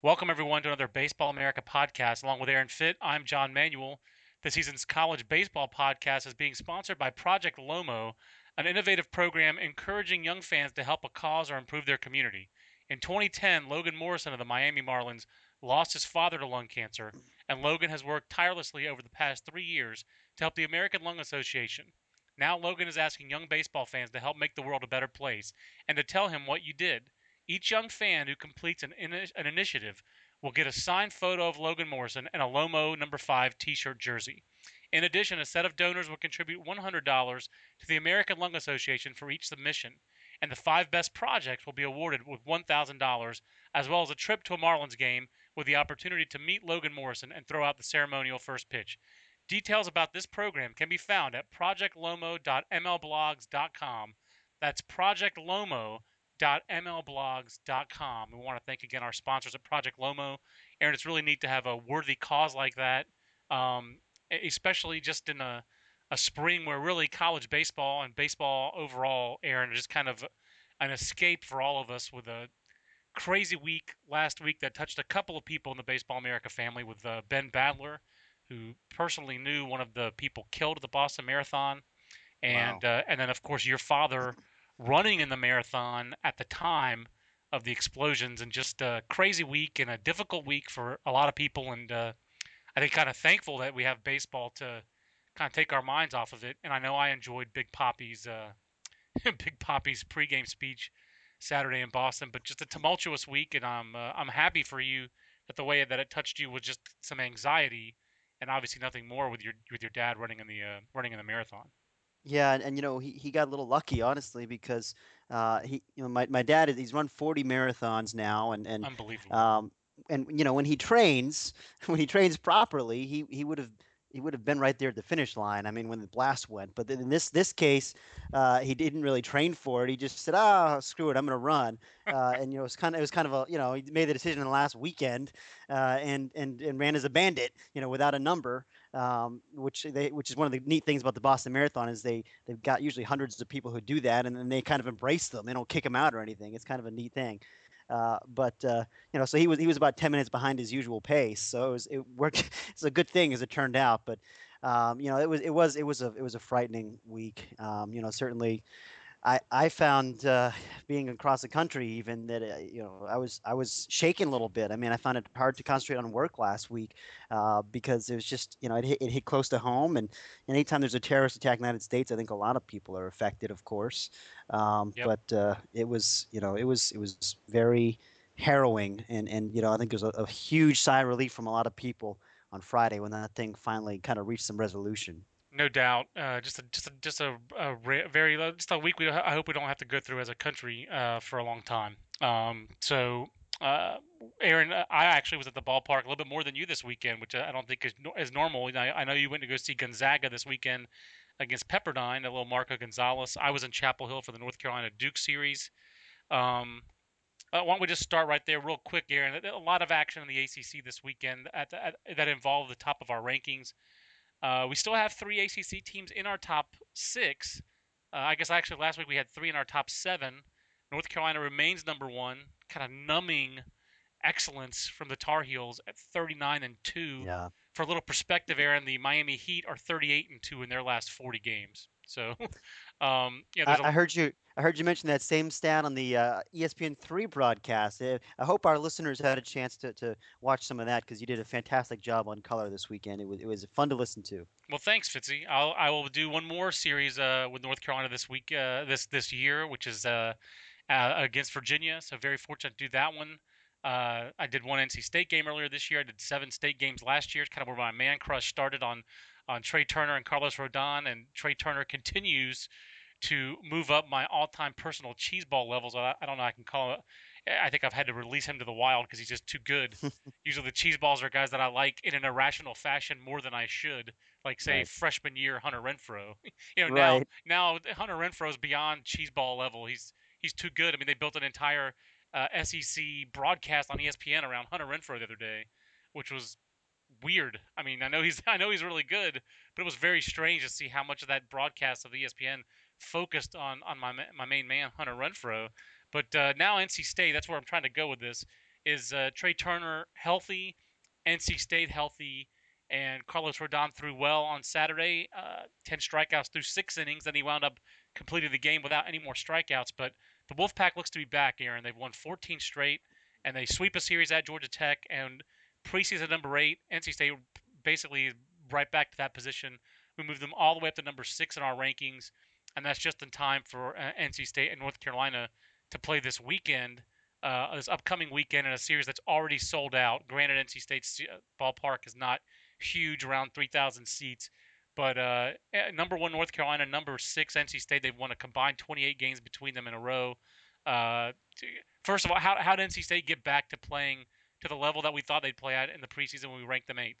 Welcome, everyone, to another Baseball America podcast. Along with Aaron Fitt, I'm John Manuel. This season's college baseball podcast is being sponsored by Project Lomo, an innovative program encouraging young fans to help a cause or improve their community. In 2010, Logan Morrison of the Miami Marlins lost his father to lung cancer, and Logan has worked tirelessly over the past three years to help the American Lung Association. Now, Logan is asking young baseball fans to help make the world a better place and to tell him what you did. Each young fan who completes an, an initiative will get a signed photo of Logan Morrison and a Lomo number 5 t-shirt jersey. In addition, a set of donors will contribute $100 to the American Lung Association for each submission, and the five best projects will be awarded with $1,000 as well as a trip to a Marlins game with the opportunity to meet Logan Morrison and throw out the ceremonial first pitch. Details about this program can be found at projectlomo.mlblogs.com. That's projectlomo.mlblogs.com. We want to thank again our sponsors at Project Lomo. Aaron, it's really neat to have a worthy cause like that, um, especially just in a, a spring where really college baseball and baseball overall, Aaron, is just kind of an escape for all of us with a crazy week last week that touched a couple of people in the Baseball America family with uh, Ben Badler, who personally knew one of the people killed at the Boston Marathon, and wow. uh, and then of course your father running in the marathon at the time of the explosions, and just a crazy week and a difficult week for a lot of people, and uh, I think kind of thankful that we have baseball to kind of take our minds off of it. And I know I enjoyed Big Papi's uh, Big Papi's pregame speech Saturday in Boston. But just a tumultuous week, and I'm uh, I'm happy for you that the way that it touched you was just some anxiety, and obviously nothing more with your with your dad running in the uh, running in the marathon. Yeah, and, and, you know he, he got a little lucky, honestly, because uh, he you know my, my dad he's run 40 marathons now, and and unbelievable. Um, and you know when he trains, when he trains properly, he he would have he would have been right there at the finish line. I mean, when the blast went. But in this this case, uh, he didn't really train for it. He just said, "Ah, oh, screw it, I'm going to run." Uh, and you know, it was kind of it was kind of a you know he made the decision in the last weekend, uh, and and and ran as a bandit, you know, without a number. Um, which they which is one of the neat things about the Boston Marathon is they they've got usually hundreds of people who do that, and then they kind of embrace them. They don't kick them out or anything. It's kind of a neat thing. Uh, but uh, you know, so he was he was about 10 minutes behind his usual pace. So it was it worked. it's a good thing as it turned out. But um, you know, it was it was it was a it was a frightening week. Um, you know, certainly. I, I found uh, being across the country even that uh, you know I was I was shaking a little bit. I mean I found it hard to concentrate on work last week uh, because it was just you know it hit, it hit close to home and, anytime there's a terrorist attack in the United States I think a lot of people are affected of course. Um, yep. But uh, it was you know it was it was very harrowing and and you know I think there's a, a huge sigh of relief from a lot of people on Friday when that thing finally kind of reached some resolution. No doubt. Uh, just a just a just a, a very just a week. We I hope we don't have to go through as a country uh, for a long time. Um, so, uh, Aaron, I actually was at the ballpark a little bit more than you this weekend, which I don't think is, is normal. I, I know you went to go see Gonzaga this weekend against Pepperdine, a little Marco Gonzalez. I was in Chapel Hill for the North Carolina Duke series. Um, uh, why don't we just start right there, real quick, Aaron? A lot of action in the ACC this weekend at, at, that involved the top of our rankings. Uh, we still have three ACC teams in our top six. Uh, I guess actually last week we had three in our top seven. North Carolina remains number one, kind of numbing excellence from the Tar Heels at 39 and two. Yeah. For a little perspective, Aaron, the Miami Heat are 38 and two in their last 40 games. So, um, yeah, I, a... I heard you. I heard you mention that same stat on the uh, ESPN3 broadcast. Eh, I hope our listeners had a chance to, to watch some of that because you did a fantastic job on color this weekend. It was, it was fun to listen to. Well, thanks, Fitzy. I'll, I will do one more series uh, with North Carolina this week, uh, this this year, which is uh, uh, against Virginia. So very fortunate to do that one. Uh, I did one NC State game earlier this year. I did seven state games last year. It's kind of where my man crush started on on Trea Turner and Carlos Rodon, and Trea Turner continues to move up my all-time personal cheeseball levels. I, I don't know. I can call it I think I've had to release him to the wild because he's just too good. Usually the cheese balls are guys that I like in an irrational fashion more than I should. Like say Right. freshman year Hunter Renfroe. you know Right. now now Hunter Renfroe's beyond cheese ball level. He's he's too good. I mean they built an entire uh, SEC broadcast on ESPN around Hunter Renfroe the other day, which was weird. I mean I know he's I know he's really good, but it was very strange to see how much of that broadcast of ESPN focused on on my my main man Hunter Renfroe. But uh, now NC State, that's where I'm trying to go with this. Is uh, Trea Turner healthy? NC State healthy? And Carlos Rodon threw well on Saturday. Uh, Ten strikeouts through six innings. Then he wound up completing the game without any more strikeouts. But the Wolfpack looks to be back, Aaron. They've won 14 straight, and they sweep a series at Georgia Tech. And preseason number eight, NC State basically right back to that position. We moved them all the way up to number six in our rankings, and that's just in time for uh, NC State and North Carolina to play this weekend, uh, this upcoming weekend in a series that's already sold out. Granted, NC State's uh, ballpark is not huge, around 3,000 seats, but uh, eh, number one North Carolina, number six NC State, they've won a combined 28 games between them in a row. Uh, first of all, how, how did NC State get back to playing to the level that we thought they'd play at in the preseason when we ranked them eighth?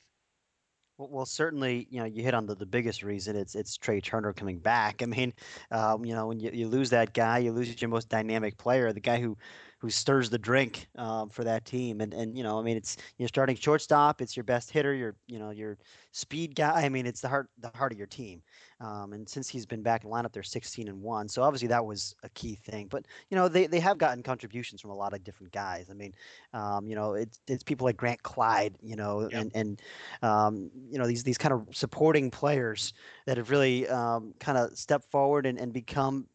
Well, certainly, you know, you hit on the, the biggest reason. It's it's Trea Turner coming back. I mean, um, you know, when you, you lose that guy, you lose your most dynamic player, the guy who who stirs the drink um, for that team. And and you know, I mean, it's you're starting shortstop. It's your best hitter. Your you know your speed guy. I mean, it's the heart the heart of your team. Um, and since he's been back in lineup, they're 16 and one. So obviously that was a key thing. But you know, they they have gotten contributions from a lot of different guys. I mean, um, you know, it's it's people like Grant Clyde. You know, Yep. and and um, you know these these kind of supporting players that have really um, kind of stepped forward and, and become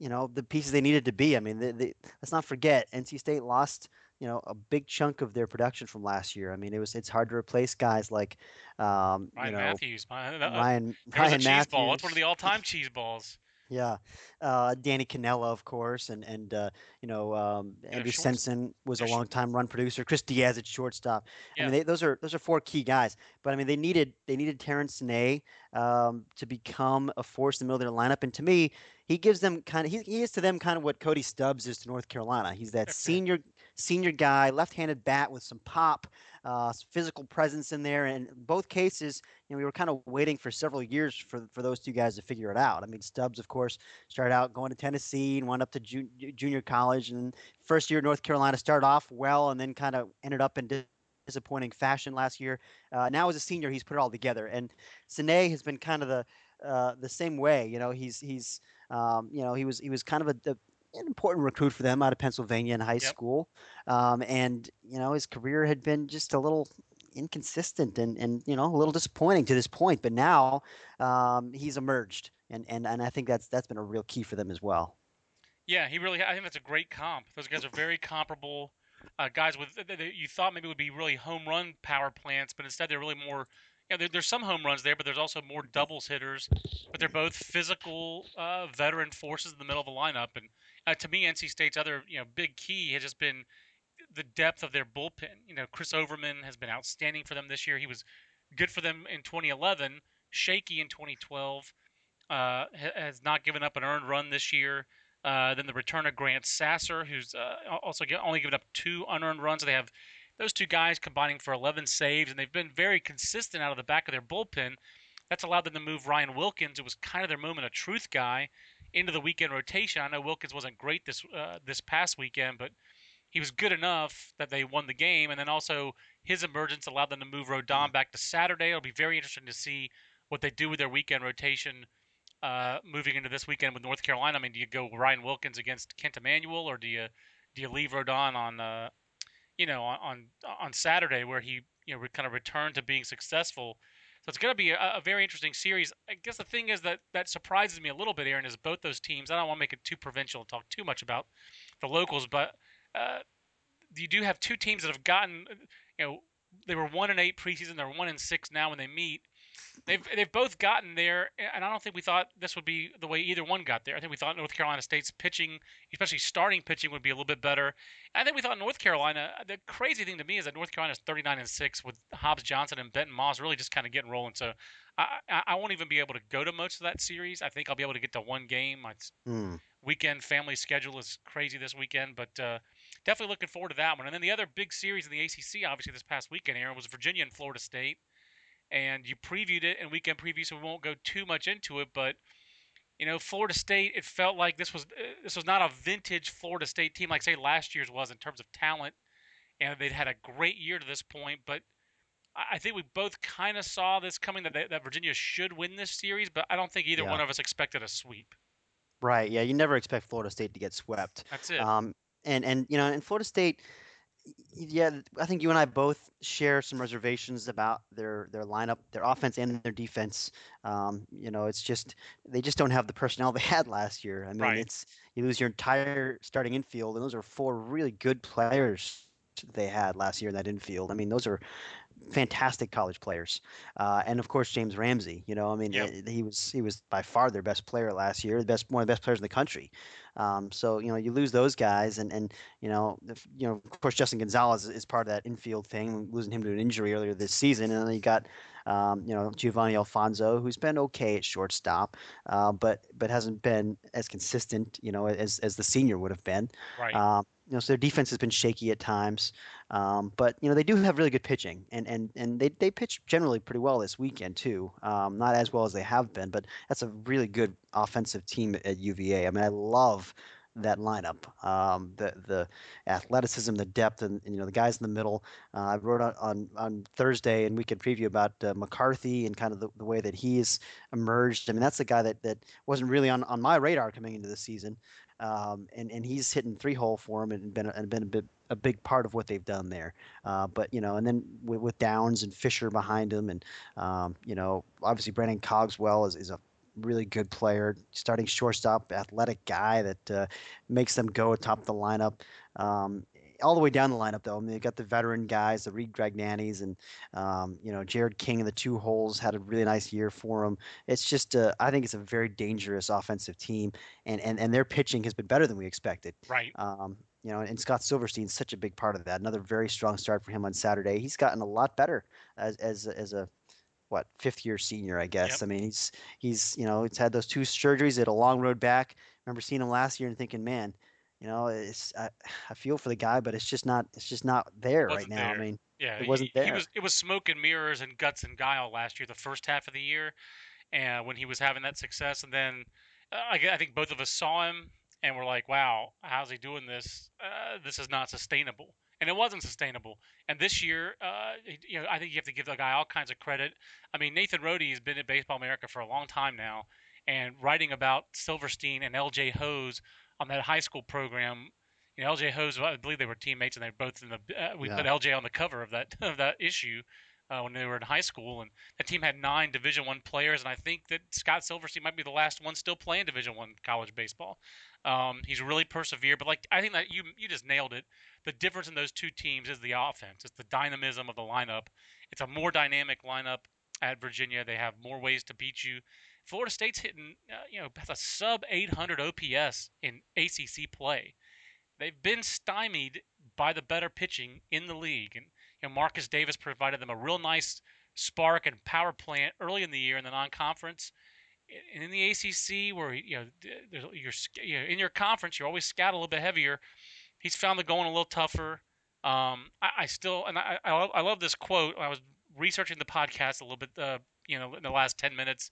you know the pieces they needed to be. I mean, they, they, let's not forget NC State lost you know a big chunk of their production from last year. I mean, it was it's hard to replace guys like um, Ryan you know Matthews. my- uh, Ryan Ryan cheese Matthews. ball. That's one of the all-time cheese balls. Yeah, uh, Danny Canela, of course, and and uh, you know um, Andrew Ciencin was a yeah, sh- long-time run producer. Chris Diaz at shortstop. I mean, they, those are those are four key guys. But I mean, they needed they needed Tarran Senay um, to become a force in the middle of their lineup. And to me, he gives them kind of he, he is to them kind of what Cody Stubbs is to North Carolina. He's that senior senior guy, left-handed bat with some pop, uh, physical presence in there. And both cases, you know, we were kind of waiting for several years for for those two guys to figure it out. I mean, Stubbs, of course, started out going to Tennessee and went up to ju- ju- junior college, and first year at North Carolina started off well, and then kind of ended up in dis- disappointing fashion last year. Uh, now as a senior, he's put it all together, and Senay has been kind of the uh, the same way. You know, he's he's um, you know he was he was kind of a an important recruit for them out of Pennsylvania in high Yep. school, um, and you know his career had been just a little inconsistent and and you know a little disappointing to this point. But now um, he's emerged, and and and I think that's that's been a real key for them as well. Yeah, he really. I think that's a great comp. Those guys are very comparable uh, guys with you thought maybe would be really home run power plants, but instead they're really more. You know, there, there's some home runs there, but there's also more doubles hitters. But they're both physical uh, veteran forces in the middle of the lineup. And uh, to me, NC State's other you know big key has just been the depth of their bullpen. You know, Chris Overman has been outstanding for them this year. He was good for them in 2011, shaky in 2012. Uh, has not given up an earned run this year. Uh, then the return of Grant Sasser, who's uh, also only given up two unearned runs. They have those two guys combining for 11 saves, and they've been very consistent out of the back of their bullpen. That's allowed them to move Ryan Wilkins, who was kind of their moment of truth guy, into the weekend rotation. I know Wilkins wasn't great this uh, this past weekend, but he was good enough that they won the game. And then also his emergence allowed them to move Rodon back to Saturday. It'll be very interesting to see what they do with their weekend rotation uh, moving into this weekend with North Carolina. I mean, do you go Ryan Wilkins against Kent Emanuel, or do you do you leave Rodon on uh, you know on on, on Saturday where he you know kind of returned to being successful? So it's going to be a, a very interesting series. I guess the thing is that that surprises me a little bit, Aaron, is both those teams. I don't want to make it too provincial and talk too much about the locals, but uh, you do have two teams that have gotten, you know, they were one and eight preseason. They're one and six now when they meet. They've they've both gotten there, and I don't think we thought this would be the way either one got there. I think we thought North Carolina State's pitching, especially starting pitching, would be a little bit better. I think we thought North Carolina. The crazy thing to me is that North Carolina's 39 and six with Hobbs Johnson and Benton Moss really just kind of getting rolling. So I, I I won't even be able to go to most of that series. I think I'll be able to get to one game. Hmm. weekend family schedule is crazy this weekend, but uh, definitely looking forward to that one. And then the other big series in the ACC, obviously this past weekend, Aaron, was Virginia and Florida State. And you previewed it in weekend preview, so we won't go too much into it. But you know, Florida State, it felt like this was uh, this was not a vintage Florida State team like say last year's was in terms of talent, and they'd had a great year to this point. But I think we both kind of saw this coming that that Virginia should win this series, but I don't think either Yeah. one of us expected a sweep. Right. Yeah. You never expect Florida State to get swept. That's it. Um, and and you know, in Florida State, yeah, I think you and I both share some reservations about their their lineup, their offense and their defense. Um, you know, it's just they just don't have the personnel they had last year. I mean, Right. it's you lose your entire starting infield, and those are four really good players they had last year in that infield. I mean, those are fantastic college players, uh, and of course James Ramsey. You know, I mean, Yep. uh, he was he was by far their best player last year, the best one of the best players in the country. Um, so you know, you lose those guys, and and you know, if, you know, of course Justin Gonzalez is part of that infield thing, losing him to an injury earlier this season, and then you got. Um, you know Giovanni Alfonso, who's been okay at shortstop, uh, but but hasn't been as consistent, you know, as as the senior would have been. right. Um, you know, so their defense has been shaky at times, um, but you know they do have really good pitching, and and and they they pitch generally pretty well this weekend too. Um, not as well as they have been, but that's a really good offensive team at UVA. I mean, I love that lineup. Um, the the athleticism, the depth, and, and, you know the guys in the middle. Uh, I wrote on, on on Thursday and weekend preview about uh, McCarthy and kind of the, the way that he's emerged. I mean, that's the guy that that wasn't really on on my radar coming into the season um, and and he's hitting three hole for him and been and been a bit a big part of what they've done there. Uh, but you know, and then with, with Downs and Fisher behind him, and um, you know, obviously Brandon Cogswell is, is a really good player, starting shortstop, athletic guy that uh, makes them go atop the lineup. Um, all the way down the lineup, though, I mean, they got the veteran guys, the Reed Gragnanis, and um, you know Jared King in the two holes had a really nice year for them. It's just, uh, I think it's a very dangerous offensive team, and, and and their pitching has been better than we expected. right. Um, you know, and Scott Silverstein's such a big part of that. Another very strong start for him on Saturday. He's gotten a lot better as as a- as a what fifth year senior, I guess. Yep. I mean, he's he's you know he's had those two surgeries, he had a long road back. I remember seeing him last year and thinking, man, you know, it's I, I feel for the guy, but it's just not it's just not there right now. there. I mean, Yeah, it wasn't he, he there. was it was smoke and mirrors and guts and guile last year, the first half of the year, and when he was having that success, and then uh, I, I think both of us saw him and we're like, "Wow, how's he doing this? Uh, this is not sustainable." And it wasn't sustainable. And this year, uh, you know, I think you have to give the guy all kinds of credit. I mean, Nathan Rode has been at Baseball America for a long time now, and writing about Silverstein and L.J. Hoes on that high school program. You know, L.J. Hoes, I believe they were teammates, and they're both in the. Uh, we Yeah. put L.J. on the cover of that of that issue uh, when they were in high school, and that team had nine Division One players, and I think that Scott Silverstein might be the last one still playing Division One college baseball. Um, he's really persevered, but like I think that you you just nailed it. The difference in those two teams is the offense. It's the dynamism of the lineup. It's a more dynamic lineup at Virginia. They have more ways to beat you. Florida State's hitting, uh, you know, a sub 800 OPS in ACC play. They've been stymied by the better pitching in the league, and you know Marcus Davis provided them a real nice spark and power plant early in the year in the non-conference. And in the ACC, where you know you're you know, in your conference, you're always scout a little bit heavier. He's found the going a little tougher. Um, I, I still and I, I love, I love this quote. I was researching the podcast a little bit, uh, you know, in the last ten minutes.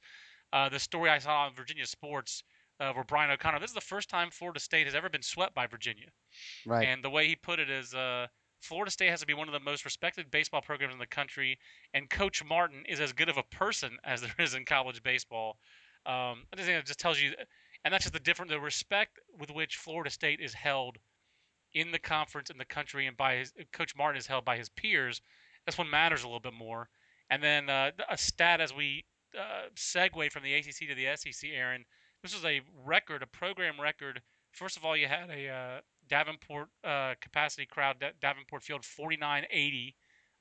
Uh, the story I saw on Virginia Sports, uh, where Brian O'Connor. This is the first time Florida State has ever been swept by Virginia. right? And the way he put it is, uh, Florida State has to be one of the most respected baseball programs in the country, and Coach Martin is as good of a person as there is in college baseball. Um, I just think it just tells you, and that's just the different, the respect with which Florida State is held in the conference in the country, and by his Coach Martin is held by his peers. This one matters a little bit more. And then uh, a stat as we uh, segue from the ACC to the SEC, Aaron. This was a record, a program record. First of all, you had a uh, Davenport uh, capacity crowd, Da- Davenport Field, 4980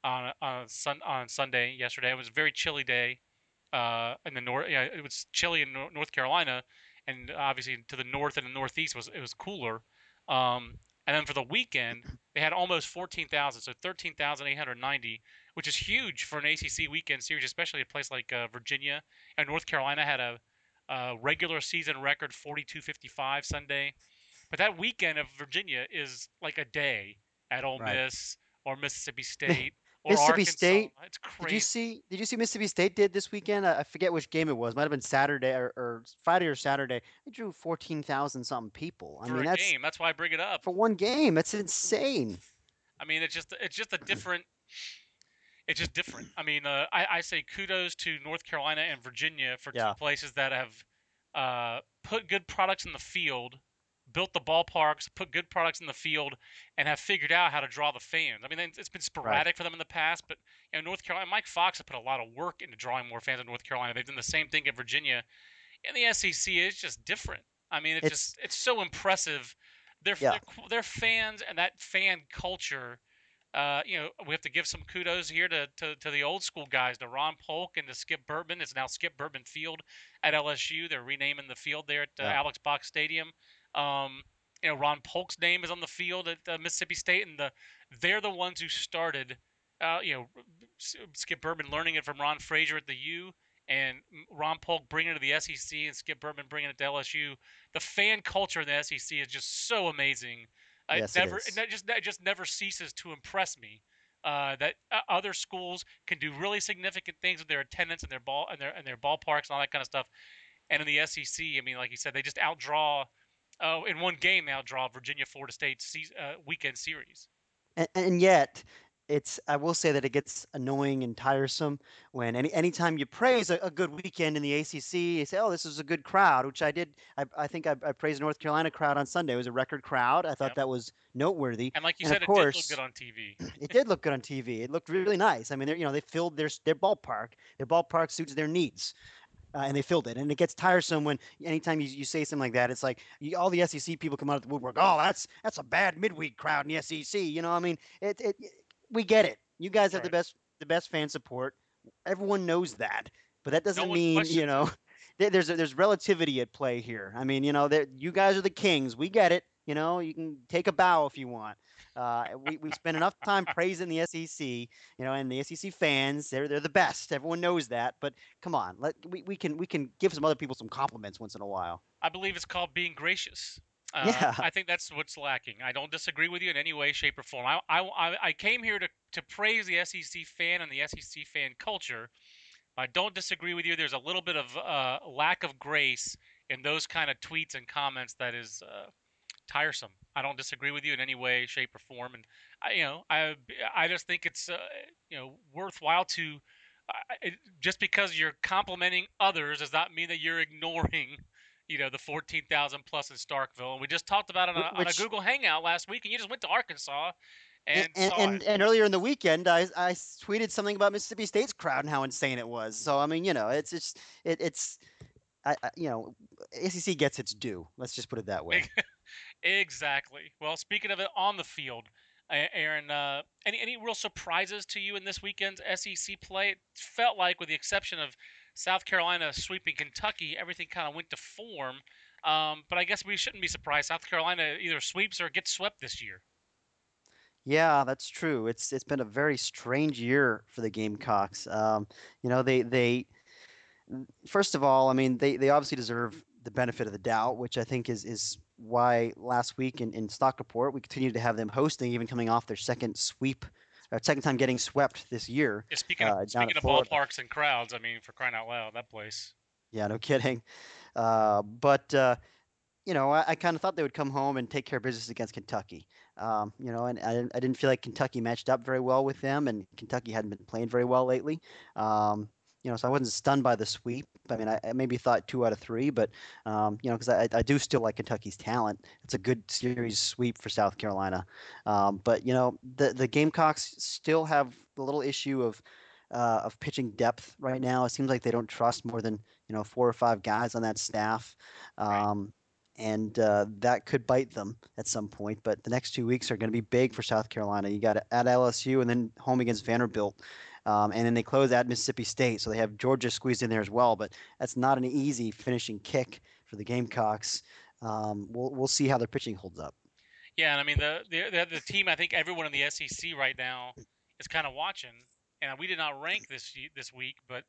on on, sun, on Sunday yesterday. It was a very chilly day uh, in the north. Yeah, it was chilly in Nor- North Carolina, and obviously to the north and the northeast was it was cooler. Um, and then for the weekend, they had almost 14,000, so 13,890, which is huge for an ACC weekend series, especially a place like uh, Virginia and North Carolina had a, a regular season record 42.55 Sunday. But that weekend of Virginia is like a day at Ole Right. Miss or Mississippi State Mississippi Arkansas. State, It's Did you see? Did you see Mississippi State did this weekend? I, forget which game it was. Might have been Saturday or, or Friday or Saturday. They drew fourteen thousand something people. I for mean, a that's game. That's why I bring it up. for one game. That's insane. I mean, it's just it's just a different. It's just different. I mean, uh, I, I say kudos to North Carolina and Virginia for Yeah. two places that have uh, put good products in the field, built the ballparks, put good products in the field, and have figured out how to draw the fans. I mean, it's been sporadic for them in the past, but you know, North Carolina, Mike Fox has put a lot of work into drawing more fans in North Carolina. They've done the same thing in Virginia, and the SEC is just different. I mean, it's, It's- just it's so impressive. Their Yeah. their, fans and that fan culture. Uh, you know, we have to give some kudos here to, to, to the old school guys, to Ron Polk and to Skip Bertman. It's now Skip Bertman Field at LSU. They're renaming the field there at uh, Yeah. Alex Box Stadium. Um, you know, Ron Polk's name is on the field at uh, Mississippi State, and the they're the ones who started. Uh, you know, Skip Bertman learning it from Ron Fraser at the U, and Ron Polk bringing it to the SEC, and Skip Bertman bringing it to LSU. The fan culture in the SEC is just so amazing. Yes, it never, it just it just never ceases to impress me. Uh, that uh, other schools can do really significant things with their attendance and their ball and their and their ballparks and all that kind of stuff. And in the SEC, I mean, like you said, they just outdraw. Oh, in one game, they outdraw Virginia Florida State se- uh, weekend series. And, and yet, it's I will say that it gets annoying and tiresome when any anytime you praise a, a good weekend in the ACC, you say, "Oh, this is a good crowd," which I did. I, I think I, I praised North Carolina crowd on Sunday. It was a record crowd. I thought Yep. that was noteworthy. And like you And said, of course, it did look good on TV. it did look good on TV. It looked really nice. I mean, they're you know they filled their their ballpark. Their ballpark suits their needs, uh, and they filled it. And it gets tiresome when anytime you, you say something like that, it's like you, all the SEC people come out of the woodwork. Oh, that's that's a bad midweek crowd in the SEC. You know, I mean, it, it we get it. You guys have the best the best fan support. Everyone knows that, but that doesn't one mean you know. there- There's there's relativity at play here. I mean, you know, that you guys are the kings. We get it. You know, you can take a bow if you want. Uh, we we spend enough time praising the SEC, you know, and the SEC fans. They're they're the best. Everyone knows that. But come on, let we, we can we can give some other people some compliments once in a while. I believe it's called being gracious. Uh, Yeah. I think that's what's lacking. I don't disagree with you in any way, shape, or form. I, I, I- I came here to, to praise the SEC fan and the SEC fan culture. I don't disagree with you. There's a little bit of uh, lack of grace in those kind of tweets and comments that is uh, tiresome. I don't disagree with you in any way, shape, or form. And I, you know, I, I just think it's uh, you know worthwhile to. I- it, just because you're complimenting others does not mean that you're ignoring you know the 14,000 plus in Starkville, and we just talked about it on a, Wh- on a Google Hangout last week, and you just went to Arkansas and, and, and, and earlier in the weekend, I, I tweeted something about Mississippi State's crowd and how insane it was. So I mean, you know, it's just it, it's, I, I, you know, SEC gets its due. Let's just put it that way. exactly. Well, speaking of it on the field, Aaron, uh, any any real surprises to you in this weekend's SEC play? It felt like, with the exception of South Carolina sweeping Kentucky, everything kind of went to form. Um, but I guess we shouldn't be surprised. South Carolina either sweeps or gets swept this year. Yeah, that's true. It's it's been a very strange year for the Gamecocks. Um, you know, they they first of all, I mean, they they obviously deserve the benefit of the doubt, which I think is is why last week in, in Stock Report we continued to have them hosting, even coming off their second sweep, or second time getting swept this year. Yeah, speaking Uh, of, down speaking of Florida. ballparks and crowds, I mean, for crying out loud, that place. Yeah, no kidding. Uh, but uh, you know, I, I kind of thought they would come home and take care of business against Kentucky. Um, you know, and I didn't, I didn't feel like Kentucky matched up very well with them, and Kentucky hadn't been playing very well lately. Um, you know, so I wasn't stunned by the sweep. I mean, I, I maybe thought two out of three, but um, you know, because I, I do still like Kentucky's talent. It's a good series sweep for South Carolina. Um, but you know, the the Gamecocks still have the little issue of uh, of pitching depth right now. It seems like they don't trust more than you know four or five guys on that staff, um, and uh, that could bite them at some point. But the next two weeks are going to be big for South Carolina. You got at LSU and then home against Vanderbilt. Um, and then they close at Mississippi State, so they have Georgia squeezed in there as well. But that's not an easy finishing kick for the Gamecocks. Um, we'll we'll see how their pitching holds up. Yeah, and I mean the the the, the team I think everyone in the SEC right now is kind of watching, and we did not rank this this week, but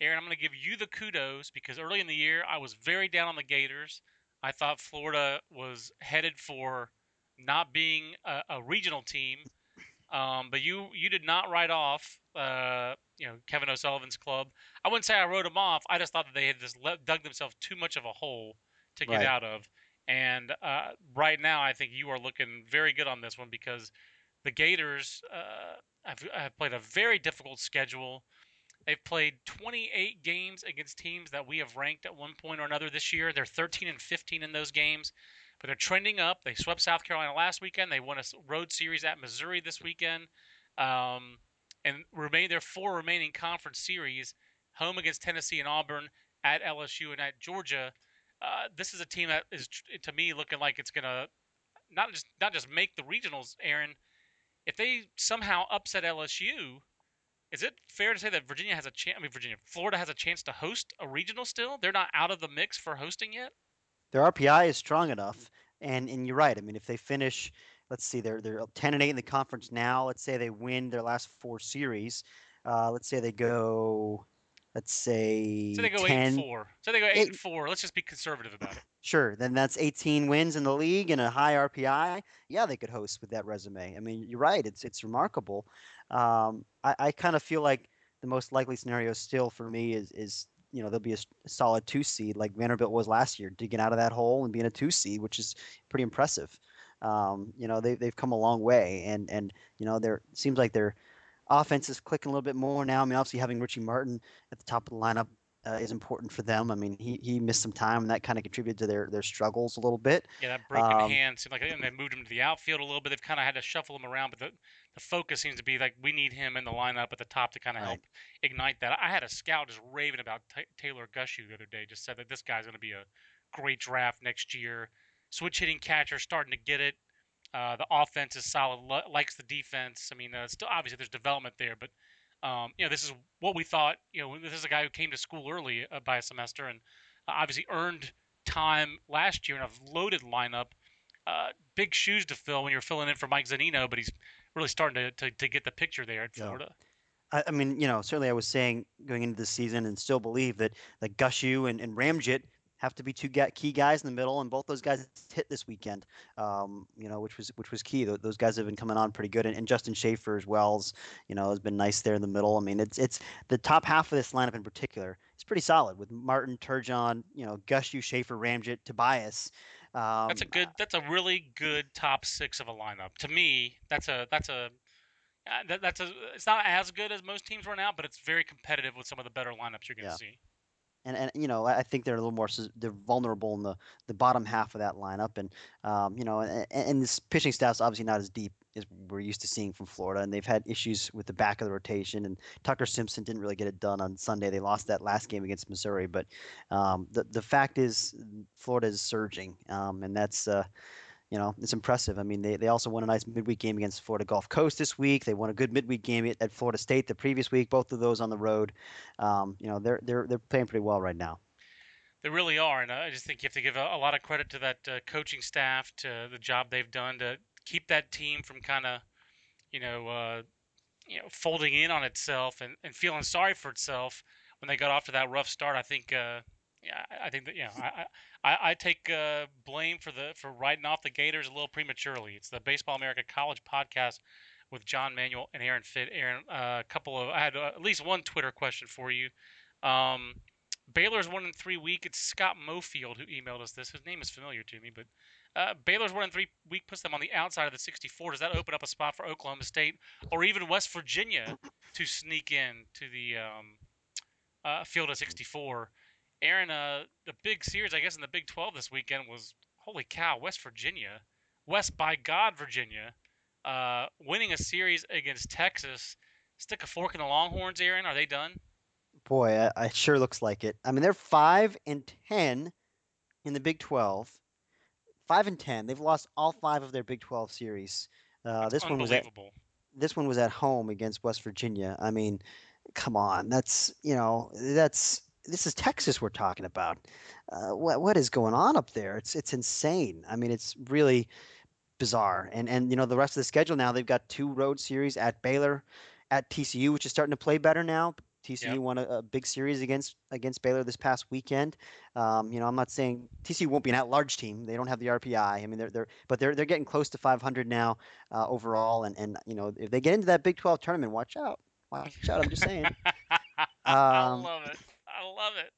Aaron, I'm going to give you the kudos because early in the year I was very down on the Gators. I thought Florida was headed for not being a, a regional team, um, but you you did not write off uh, you know Kevin O'Sullivan's club. I wouldn't say I wrote them off. I just thought that they had just let, dug themselves too much of a hole to get Right. out of. And uh, right now, I think you are looking very good on this one because the Gators uh, have, have played a very difficult schedule. They've played 28 games against teams that we have ranked at one point or another this year. They're 13 and 15 in those games, but they're trending up. They swept South Carolina last weekend. They won a road series at Missouri this weekend, um, and remain their four remaining conference series: home against Tennessee and Auburn, at LSU and at Georgia. Uh, this is a team that is, to me, looking like it's gonna not just not just make the regionals. Aaron, if they somehow upset LSU, is it fair to say that Virginia has a chance? I mean, Virginia, Florida has a chance to host a regional still. They're not out of the mix for hosting yet. Their RPI is strong enough, and and you're right. I mean, if they finish, let's see, they're they're 10 and 8 in the conference now. Let's say they win their last four series. Uh, let's say they go, let's say So they go 10, eight and four. So they go eight eight- and four. Let's just be conservative about it. Sure, then that's 18 wins in the league and a high RPI. Yeah, they could host with that resume. I mean, you're right. It's it's remarkable. Um, I, I kind of feel like the most likely scenario still for me is is you know they'll be a solid two seed like Vanderbilt was last year, digging out of that hole and being a two seed, which is pretty impressive. Um, you know they they've come a long way, and and you know they're seems like their offense is clicking a little bit more now. I mean, obviously having Richie Martin at the top of the lineup uh, is important for them. I mean, he, he missed some time, and that kind of contributed to their, their struggles a little bit. Yeah, that broken Um, hand seemed like, and they moved him to the outfield a little bit. They've kind of had to shuffle him around, but the, the focus seems to be like we need him in the lineup at the top to kind of Right. help ignite that. I had a scout just raving about Ta Taylor Gushue the other day. Just said that this guy's going to be a great draft next year. Switch hitting catcher, starting to get it. Uh, the offense is solid, li- likes the defense. I mean, uh, still obviously there's development there, but um, you know this is what we thought. You know, this is a guy who came to school early uh, by a semester and uh, obviously earned time last year in a loaded lineup. Uh, big shoes to fill when you're filling in for Mike Zunino, but he's really starting to, to, to get the picture there at Yeah. Florida. I, I mean, you know, certainly I was saying going into the season and still believe that, that Gushue and, and Ramjet have to be two key guys in the middle, and both those guys hit this weekend. Um, you know, which was which was key. Those guys have been coming on pretty good, and, and Justin Shafer as well you know has been nice there in the middle. I mean, it's it's the top half of this lineup in particular is pretty solid with Martin, Turgeon, you know, Gushue, Shafer, Ramjet, Tobias. Um, That's a good. That's a really good top six of a lineup. To me, that's a that's a that, that's a. It's not as good as most teams run out, but it's very competitive with some of the better lineups you're going to Yeah. see. And and you know I think they're a little more they're vulnerable in the the bottom half of that lineup, and um, you know and, and this pitching staff's obviously not as deep as we're used to seeing from Florida, and they've had issues with the back of the rotation, and Tucker Simpson didn't really get it done on Sunday. They lost that last game against Missouri, but um, the the fact is Florida is surging, um, and that's. Uh, you know, it's impressive. I mean, they, they also won a nice midweek game against Florida Gulf Coast this week. They won a good midweek game at, at Florida State the previous week. Both of those on the road. Um, you know, they're they're they're playing pretty well right now. They really are, and I just think you have to give a, a lot of credit to that uh, coaching staff to the job they've done to keep that team from kind of, you know, uh, you know, folding in on itself and, and feeling sorry for itself when they got off to that rough start. I think, uh, I- I think that, yeah, I, I, I take uh, blame for the for writing off the Gators a little prematurely. It's the Baseball America College podcast with John Manuel and Aaron Fitt. Aaron, uh, a couple of I had uh, at least one Twitter question for you. Um, Baylor's one in three week. It's Scott Mofield who emailed us this. His name is familiar to me, but uh, Baylor's one in three week puts them on the outside of the 64. Does that open up a spot for Oklahoma State or even West Virginia to sneak in to the um, uh, field of 64? Aaron, uh, the big series, I guess, in the Big 12 this weekend was holy cow, West Virginia, West by God, Virginia, uh, winning a series against Texas. Stick a fork in the Longhorns, Aaron. Are they done? Boy, I, I sure looks like it. I mean, they're five and ten in the Big Twelve. Five and ten. They've lost all five of their Big Twelve series. Uh, this one was at this one was at home against West Virginia. I mean, come on, that's you know that's this is Texas we're talking about. Uh, what what is going on up there? It's it's insane. I mean, it's really bizarre. And and you know the rest of the schedule now they've got two road series at Baylor, at TCU, which is starting to play better now. TCU Yep. won a, a big series against against Baylor this past weekend. Um, you know, I'm not saying TCU won't be an at-large team. They don't have the RPI. I mean, they're they're but they're they're getting close to 500 now uh, overall. And and you know, if they get into that Big 12 tournament, watch out. Watch out. I'm just saying. I Um, love it. I love it.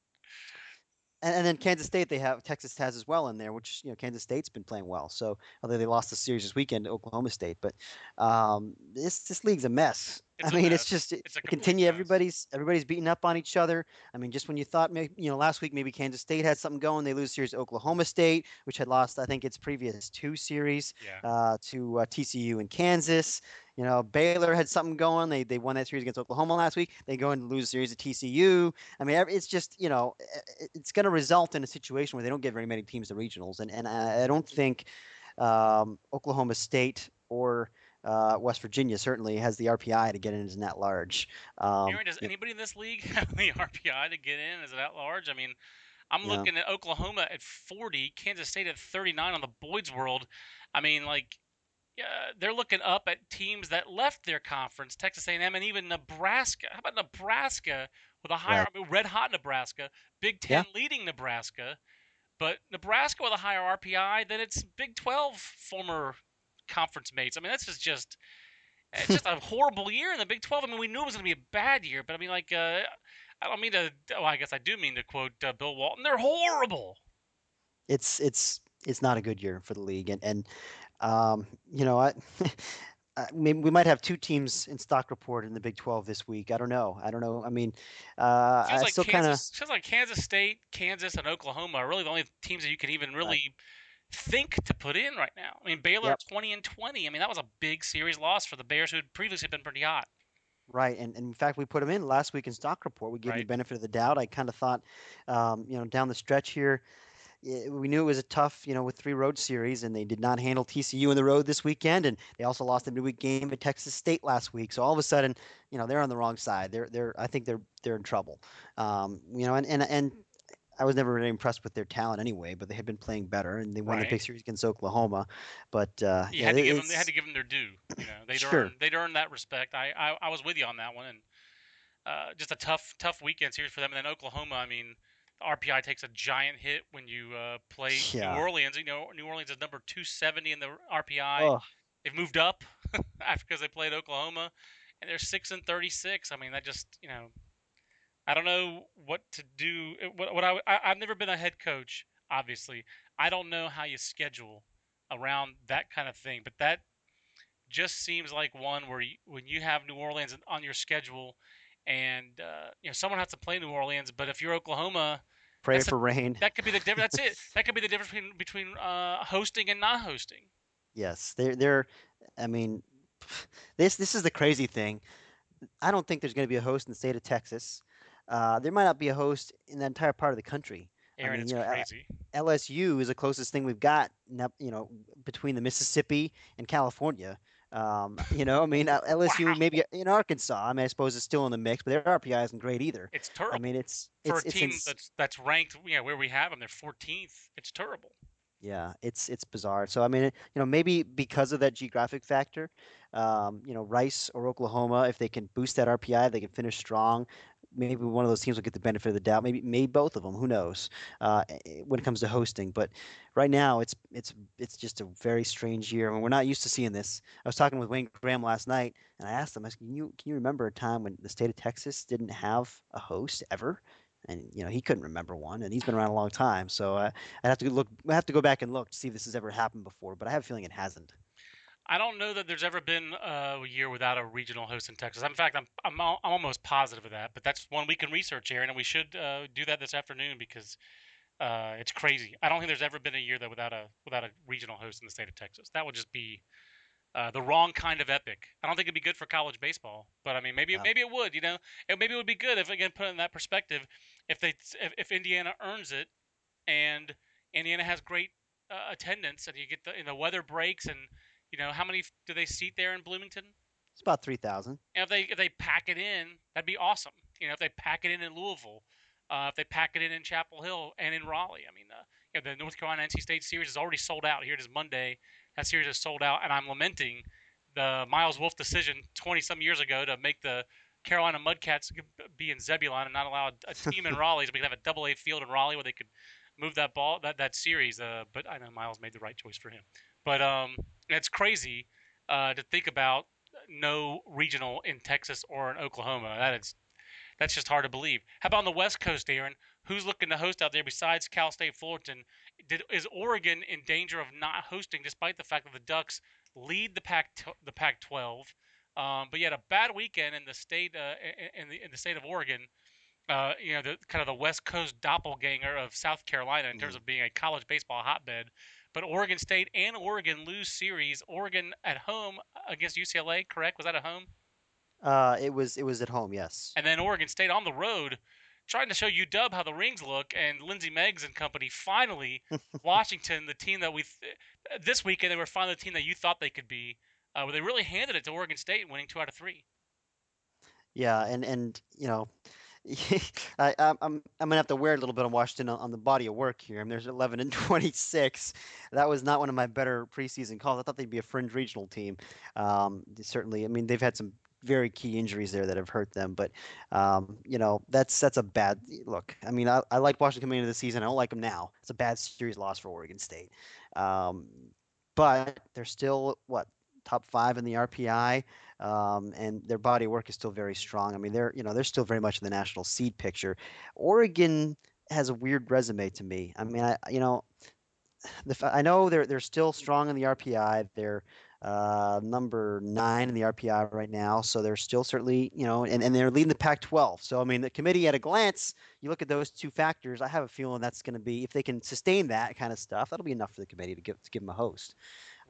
And, and then Kansas State, they have Texas has as well in there, which you know Kansas State's been playing well. So although they lost the series this weekend to Oklahoma State, but um, this this league's a mess. It's I mean, mess. it's just It's a continue. mess. Everybody's everybody's beating up on each other. I mean, just when you thought maybe you know last week maybe Kansas State had something going, they lose series to Oklahoma State, which had lost I think its previous two series Yeah. uh, to uh, TCU and Kansas. You know, Baylor had something going. They they won that series against Oklahoma last week. They go and lose a series at TCU. I mean, it's just you know, it's going to result in a situation where they don't get very many teams to regionals, and and I, I don't think um, Oklahoma State or uh, West Virginia certainly has the RPI to get in as an at large. Um, Aaron, does anybody in this league have the RPI to get in? Is it at large? I mean, I'm Yeah. looking at Oklahoma at 40, Kansas State at 39 on the Boyd's World. I mean, like, yeah, they're looking up at teams that left their conference, Texas A&M, and even Nebraska. How about Nebraska with a higher. Red hot Nebraska, Big Ten leading Nebraska, but Nebraska with a higher RPI than its Big 12 former conference mates. I mean, that's just just it's just a horrible year in the Big 12. I mean, we knew it was going to be a bad year, but I mean, like, uh, I don't mean to. Well, I guess I do mean to quote uh, Bill Walton. They're horrible. it's it's it's not a good year for the league, and and um, you know I. I mean, we might have two teams in stock report in the Big 12 this week. I don't know. I don't know. I mean, uh, Feels I like still kind of Kansas. Feels like Kansas State, Kansas, and Oklahoma are really the only teams that you can even really think to put in right now. I mean, Baylor Yep. 20 and 20. I mean, that was a big series loss for the Bears, who had previously been pretty hot. Right, and, and in fact, we put them in last week in stock report. We gave them the benefit of the doubt. I kind of thought, um, you know, down the stretch here, we knew it was a tough, you know, with three road series, and they did not handle TCU in the road this weekend, and they also lost the midweek game at Texas State last week. So all of a sudden, you know, they're on the wrong side. They're they're I think they're they're in trouble. Um, you know, and and and. I was never really impressed with their talent anyway, but they had been playing better, and they won the Right. big series against Oklahoma. But uh, You yeah, had to give them. They had to give them their due. You know, they'd Sure. earned. They'd earned that respect. I, I, I was with you on that one, and uh, just a tough, tough weekend series for them. And then Oklahoma. I mean, the RPI takes a giant hit when you uh, play Yeah. New Orleans. You know, New Orleans is number 270 in the RPI. oh, They've moved up after because they played Oklahoma, and they're six and 36. I mean, that just you know, I don't know what to do. uh, What, what I, I I've never been a head coach. Obviously, I don't know how you schedule around that kind of thing, but that just seems like one where you, when you have New Orleans on your schedule, and uh, you know someone has to play New Orleans, but if you're Oklahoma, pray that's a- for rain. that could be the difference. That's it. That could be the difference between between uh, hosting and not hosting. Yes, they're they're. I mean, this this is the crazy thing. I don't think there's going to be a host in the state of Texas. Uh, there might not be a host in the entire part of the country. I Aaron, mean, it's you know, crazy. LSU is the closest thing we've got, you know, between the Mississippi and California. Um, you know, I mean, uh, LSU Wow. maybe in Arkansas. I mean, I suppose it's still in the mix, but their RPI isn't great either. It's terrible. I mean, it's for it's a it's team ins- that's that's ranked, you know, where we have them, they're 14th. It's terrible. Yeah, it's it's bizarre. So I mean, you know, maybe because of that geographic factor, um, you know, Rice or Oklahoma, if they can boost that RPI, they can finish strong. Maybe one of those teams will get the benefit of the doubt. Maybe maybe both of them. Who knows? Uh, eh, when it comes to hosting, but right now it's it's it's just a very strange year. I mean, we're not used to seeing this. I was talking with Wayne Graham last night, and I asked him, I said, "Can you can you remember a time when the state of Texas didn't have a host ever?" And you know, he couldn't remember one, and he's been around a long time. So uh, I'd have to look. I have to go back and look to see if this has ever happened before, but I have a feeling it hasn't. I don't know that there's ever been a year without a regional host in Texas. In fact, I'm I'm, al- I'm almost positive of that. But that's one we can research, Aaron, and we should uh, do that this afternoon because uh, it's crazy. I don't think there's ever been a year that without a without a regional host in the state of Texas. That would just be uh, the wrong kind of epic. I don't think it'd be good for college baseball, but I mean, maybe Yeah. maybe it would. You know, It- maybe it would be good if again put it in that perspective, if they if, if Indiana earns it, and Indiana has great uh, attendance, and you get the and the weather breaks, and you know how many do they seat there in Bloomington? It's about three thousand. And if they if they pack it in, that'd be awesome. You know, if they pack it in in Louisville, uh, if they pack it in in Chapel Hill and in Raleigh. I mean, uh, you know, the North Carolina NC State series is already sold out. Here it is Monday. That series is sold out, and I'm lamenting the Miles Wolff decision 20 some years ago to make the Carolina Mudcats be in Zebulon and not allow a team in Raleigh, so we could have a double A field in Raleigh where they could move that ball that that series. Uh, but I know Miles made the right choice for him. But um, it's crazy uh, to think about no regional in Texas or in Oklahoma. That is that's just hard to believe. How about on the West Coast, Aaron? Who's looking to host out there besides Cal State Fullerton? Did, is Oregon in danger of not hosting, despite the fact that the Ducks lead the Pac the Pac-12? Um, but yet a bad weekend in the state uh, in the in the state of Oregon. Uh, you know, the kind of the West Coast doppelganger of South Carolina in terms mm. of being a college baseball hotbed. But Oregon State and Oregon lose series. Oregon at home against UCLA, correct? Was that at home? Uh, it was it was at home, yes. And then Oregon State on the road, trying to show UW how the rings look, and Lindsay Meggs and company finally Washington, the team that we th- this weekend they were finally the team that you thought they could be. Uh, where they really handed it to Oregon State, winning two out of three. Yeah, and and you know, I, am I'm I'm gonna have to wear a little bit of Washington on, on, the body of work here. I mean, there's 11 and 26. That was not one of my better preseason calls. I thought they'd be a fringe regional team. Um, certainly, I mean, they've had some very key injuries there that have hurt them. But um, you know, that's that's a bad look. I mean, I, I like Washington coming into the season. I don't like them now. It's a bad series loss for Oregon State. Um, but they're still what top five in the RPI, um, and their body work is still very strong. I mean, they're you know they're still very much in the national seed picture. Oregon has a weird resume to me. I mean, I you know, the I know they're they're still strong in the RPI. They're uh, number nine in the RPI right now. So they're still certainly, you know, and, and they're leading the Pac 12. So, I mean, the committee at a glance, you look at those two factors, I have a feeling that's going to be, if they can sustain that kind of stuff, that'll be enough for the committee to give, to give them a host.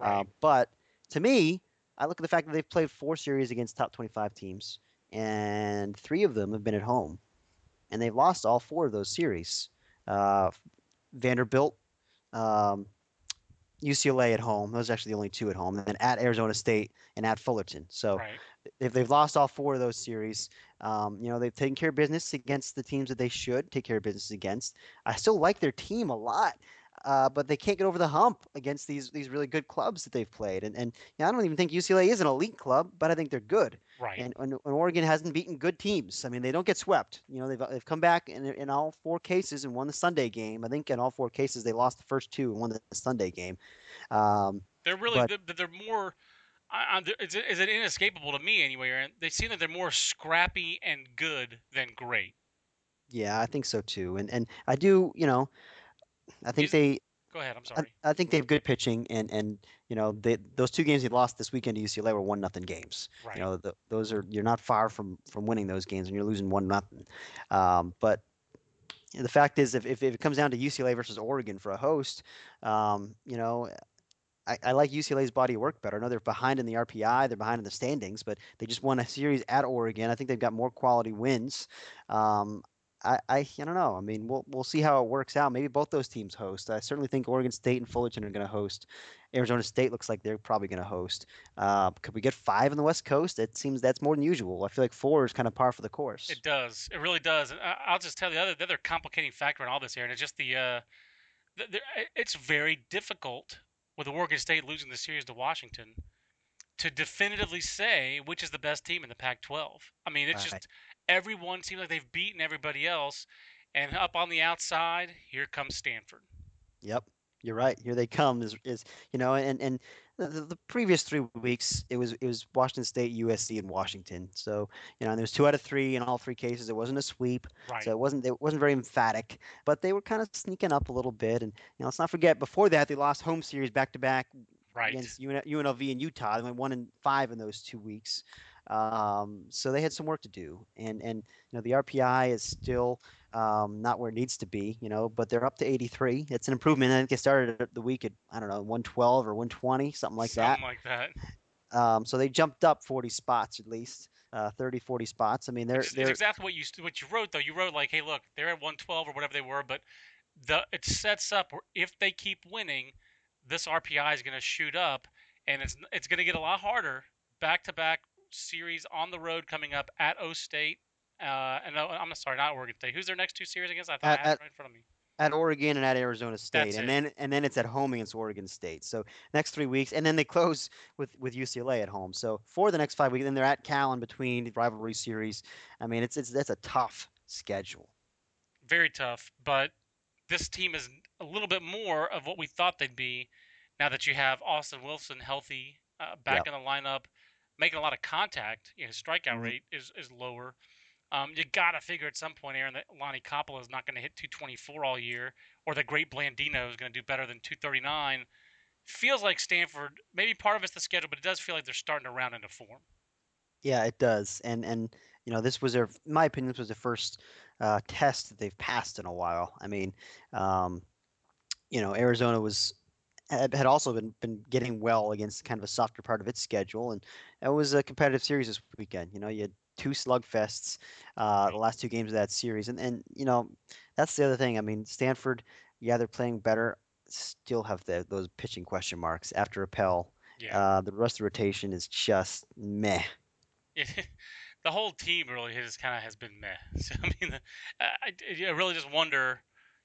Uh, right. Uh, but to me, I look at the fact that they've played four series against top 25 teams, and three of them have been at home, and they've lost all four of those series. Uh, Vanderbilt, um, UCLA at home. Those are actually the only two at home. And then at Arizona State and at Fullerton. So right. they've, they've lost all four of those series. Um, you know, they've taken care of business against the teams that they should take care of business against. I still like their team a lot uh, but they can't get over the hump against these these really good clubs that they've played. And and you know, I don't even think UCLA is an elite club, but I think they're good. Right. And, and, and, Oregon hasn't beaten good teams. I mean, they don't get swept. You know, they've they've come back in in all four cases and won the Sunday game. I think in all four cases they lost the first two and won the Sunday game. Um, they're really but, they're more. I, is, it, is it inescapable to me anyway? And they seem that they're more scrappy and good than great. Yeah, I think so too. And and I do, you know, I think they. Go ahead. I'm sorry. I, I, think they have good pitching, and and you know they, those two games they lost this weekend to UCLA were one nothing games. Right. You know the, those are you're not far from from winning those games, and you're losing one nothing. Um, but the fact is, if, if, if it comes down to UCLA versus Oregon for a host, um, you know, I, I, like UCLA's body of work better. I know they're behind in the RPI, they're behind in the standings, but they just won a series at Oregon. I think they've got more quality wins. Um, I, I, I don't know. I mean, we'll we'll see how it works out. Maybe both those teams host. I certainly think Oregon State and Fullerton are going to host. Arizona State looks like they're probably going to host. Uh, could we get five on the West Coast? It seems that's more than usual. I feel like four is kind of par for the course. It does. It really does. I'll just tell you the other the other complicating factor in all this here, and it's just the, uh, the, the it's very difficult with Oregon State losing the series to Washington to definitively say which is the best team in the Pac-12. I mean, it's right. just everyone seems like they've beaten everybody else. And up on the outside, here comes Stanford. Yep, you're right. Here they come. Is is you know, and and the, the, previous three weeks it was it was Washington State, USC, and Washington. So you know, and there was two out of three in all three cases. It wasn't a sweep, right. so it wasn't it wasn't very emphatic. But they were kind of sneaking up a little bit. And you know, let's not forget before that they lost home series back to back against UNLV and Utah. They went one and five in those two weeks. Um, so they had some work to do, and and you know the RPI is still um, not where it needs to be, you know, but they're up to 83. It's an improvement. I think they started the week at I don't know 112 or 120, something like something that. Something like that. Um, so they jumped up 40 spots at least. Uh, 30, 40 spots. I mean, they're, it's, they're it's exactly what you what you wrote though. You wrote like, hey, look, they're at 112 or whatever they were, but the it sets up if they keep winning, this RPI is going to shoot up, and it's it's going to get a lot harder back to back series on the road coming up at O State. Uh, and no, I'm sorry, not Oregon State. Who's their next two series against? I thought at, I had it right in front of me. at Oregon and at Arizona State, That's and it. then and then it's at home against Oregon State. So next three weeks, and then they close with with UCLA at home. So for the next five weeks, then they're at Cal in between the rivalry series. I mean, it's it's that's a tough schedule. very tough. But this team is a little bit more of what we thought they'd be. Now that you have Austin Wilson healthy, uh, back in the lineup, making a lot of contact, you know, his strikeout Mhm. rate is, is lower. Um, you gotta figure at some point, Aaron, that Lonnie Kauppila is not going to hit 224 all year, or that Great Blandino is going to do better than 239. Feels like Stanford. Maybe part of it's the schedule, but it does feel like they're starting to round into form. Yeah, it does. And and you know, this was their, in my opinion, this was the first uh, test that they've passed in a while. I mean, um, you know, Arizona was had, had also been been getting well against kind of a softer part of its schedule, and it was a competitive series this weekend. You know, you had two slugfests, uh, the last two games of that series, and and you know, that's the other thing. I mean, Stanford, yeah, they're playing better, still have the, those pitching question marks after Appel. Yeah. Uh, the rest of the rotation is just meh. the whole team really has kind of has been meh. So I mean, I, I really just wonder,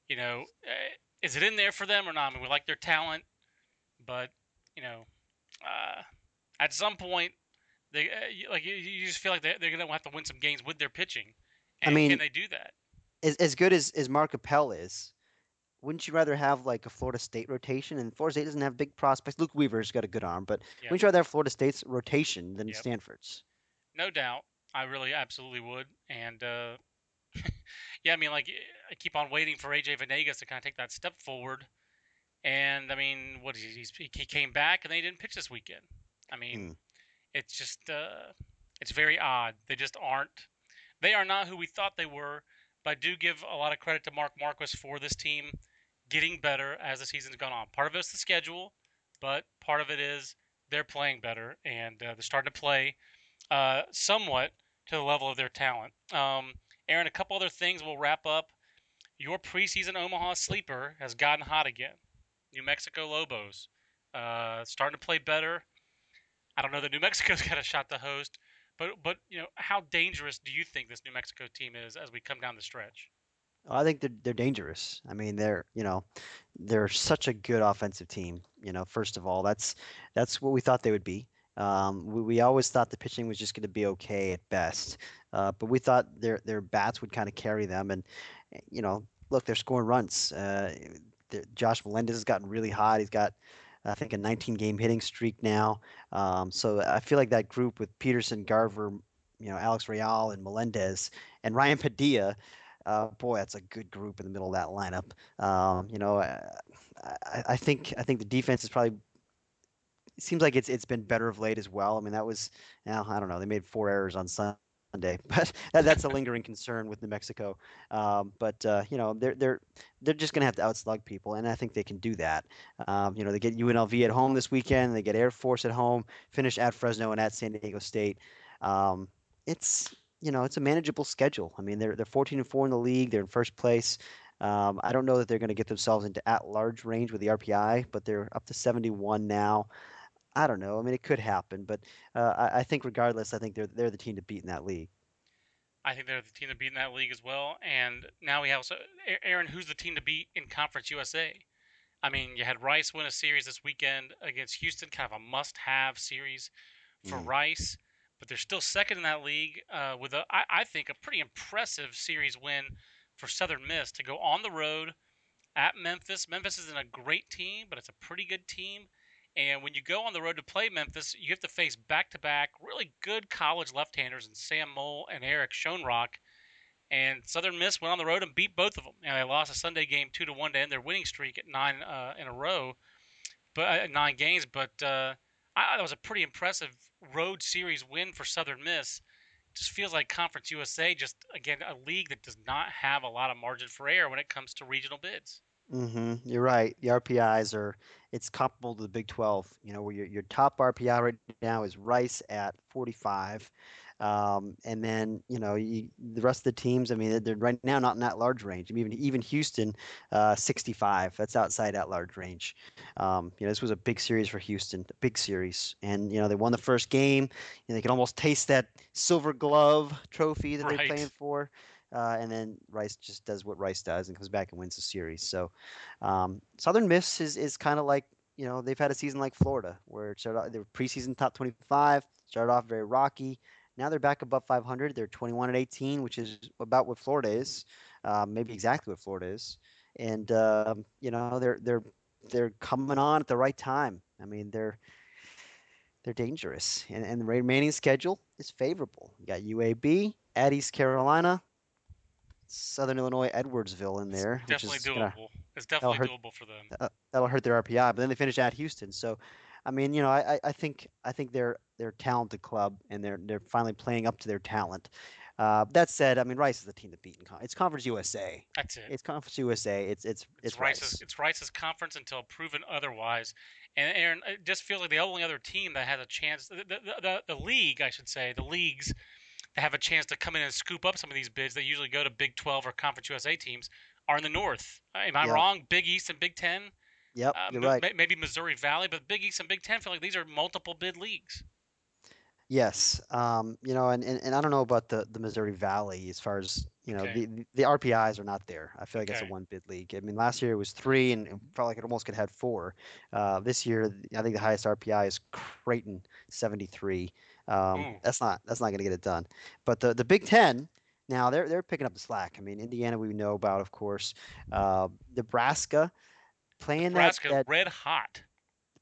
you know, uh, is it in there for them or not? I mean, we like their talent, but you know, uh, at some point, they uh, you- like you, you just feel like they, they're gonna have to win some games with their pitching. I mean- can they do that? as as good as as Mark Appel is, wouldn't you rather have like a Florida State rotation? And Florida State doesn't have big prospects. Luke Weaver's got a good arm, but Yeah. wouldn't you rather have Florida State's rotation than Yep. Stanford's? No doubt. I really absolutely would. And uh, yeah, I mean, like I keep on waiting for AJ Vanegas to kind of take that step forward. And I mean, what he? He came back and they didn't pitch this weekend. I mean, Hmm. it's just uh, it's very odd. They just aren't. They are not who we thought they were. But I do give a lot of credit to Mark Marquess for this team getting better as the season's gone on. Part of it's the schedule, but part of it is they're playing better and uh, they're starting to play uh, somewhat to the level of their talent. Um, Aaron, a couple other things we'll wrap up. Your preseason Omaha sleeper has gotten hot again. New Mexico Lobos uh, starting to play better. I don't know that New Mexico's got a shot to host, but but you know how dangerous do you think this New Mexico team is as we come down the stretch? I think they're they're dangerous. I mean, they're you know, they're such a good offensive team. You know, first of all, that's that's what we thought they would be. Um, we, we always thought the pitching was just going to be okay at best, uh, but we thought their their bats would kind of carry them. And you know, look, they're scoring runs. Uh, Josh Melendez has gotten really hot. He's got I think a 19 game hitting streak now. Um, so I feel like that group with Peterson, Garver, you know, Alex Real and Melendez and Ryan Padilla. Uh, boy, that's a good group in the middle of that lineup. Um, you know, uh, I, I think I think the defense is probably. Seems like it's it's been better of late as well. I mean, that was, now I don't know, they made four errors on Sunday, but that, that's a lingering concern with New Mexico. Um, but uh, you know, they're they're they're just going to have to outslug people, and I think they can do that. Um, you know, they get UNLV at home this weekend. They get Air Force at home. Finish at Fresno and at San Diego State. Um, it's you know, it's a manageable schedule. I mean, they're they're 14 and four in the league. They're in first place. Um, I don't know that they're going to get themselves into at-large range with the RPI, but they're up to 71 now. I don't know. I mean, it could happen, but uh, I, I think regardless, I think they're they're the team to beat in that league. I think they're the team to beat in that league as well. And now we have so Aaron, who's the team to beat in Conference USA? I mean, you had Rice win a series this weekend against Houston, kind of a must-have series for Mm. Rice, but they're still second in that league uh, with a, I, I think, a pretty impressive series win for Southern Miss to go on the road at Memphis. Memphis isn't a great team, but it's a pretty good team. And when you go on the road to play Memphis, you have to face back-to-back really good college left-handers in Sam Moll and Eric Schoenrock. And Southern Miss went on the road and beat both of them. And they lost a Sunday game two to one to end their winning streak at nine uh, in a row, but uh, nine games. But uh, I thought that was a pretty impressive road series win for Southern Miss. Just feels like Conference USA, just again a league that does not have a lot of margin for error when it comes to regional bids. Hmm You're right. The RPIs are it's comparable to the Big 12. You know, where your your top RPI right now is Rice at 45, um, and then you know you, the rest of the teams. I mean, they're- they're right now not in that large range. I mean, even even Houston, uh, 65. That's outside that large range. Um, you know, this was a big series for Houston, a big series, and you know they won the first game. You know, they could almost taste that Silver Glove trophy that Right. they're playing for. Uh, and then Rice just does what Rice does and comes back and wins the series. So um, Southern Miss is is kind of like you know they've had a season like Florida where it started they were preseason top 25, started off very rocky. Now they're back above 500. They're 21 and 18, which is about what Florida is, uh, maybe exactly what Florida is. And uh, you know they're they're they're coming on at the right time. I mean they're they're dangerous, and, and the remaining schedule is favorable. You got UAB at East Carolina, Southern Illinois, Edwardsville in there. It's definitely doable. Gonna, it's definitely hurt, doable for them. Uh, that'll hurt their RPI, but then they finish at Houston. So, I mean, you know, I, I think I think they're they're a talented club, and they're they're finally playing up to their talent. Uh, that said, I mean, Rice is the team to beat in con- it's Conference USA. That's it. It's Conference USA. It's it's it's, it's Rice's. Rice. It's Rice's conference until proven otherwise. And Aaron, it just feels like the only other team that has a chance. The the, the, the league, I should say, the leagues that have a chance to come in and scoop up some of these bids that usually go to Big 12 or Conference USA teams are in the North. Am I wrong? Big East and Big Ten. Yep, uh, you're right. Maybe Missouri Valley, but Big East and Big Ten feel like these are multiple bid leagues. Yes, um, you know, and, and, and I don't know about the, the Missouri Valley as far as you know okay. the the RPIs are not there. I feel like okay. it's a one bid league. I mean, last year it was three, and it felt like it almost could have had four. Uh, this year, I think the highest RPI is Creighton, seventy three. Um, mm. That's not that's not going to get it done. But the the Big Ten. Now they're they're picking up the slack. I mean, Indiana we know about, of course. Uh, Nebraska playing Nebraska that, that red hot,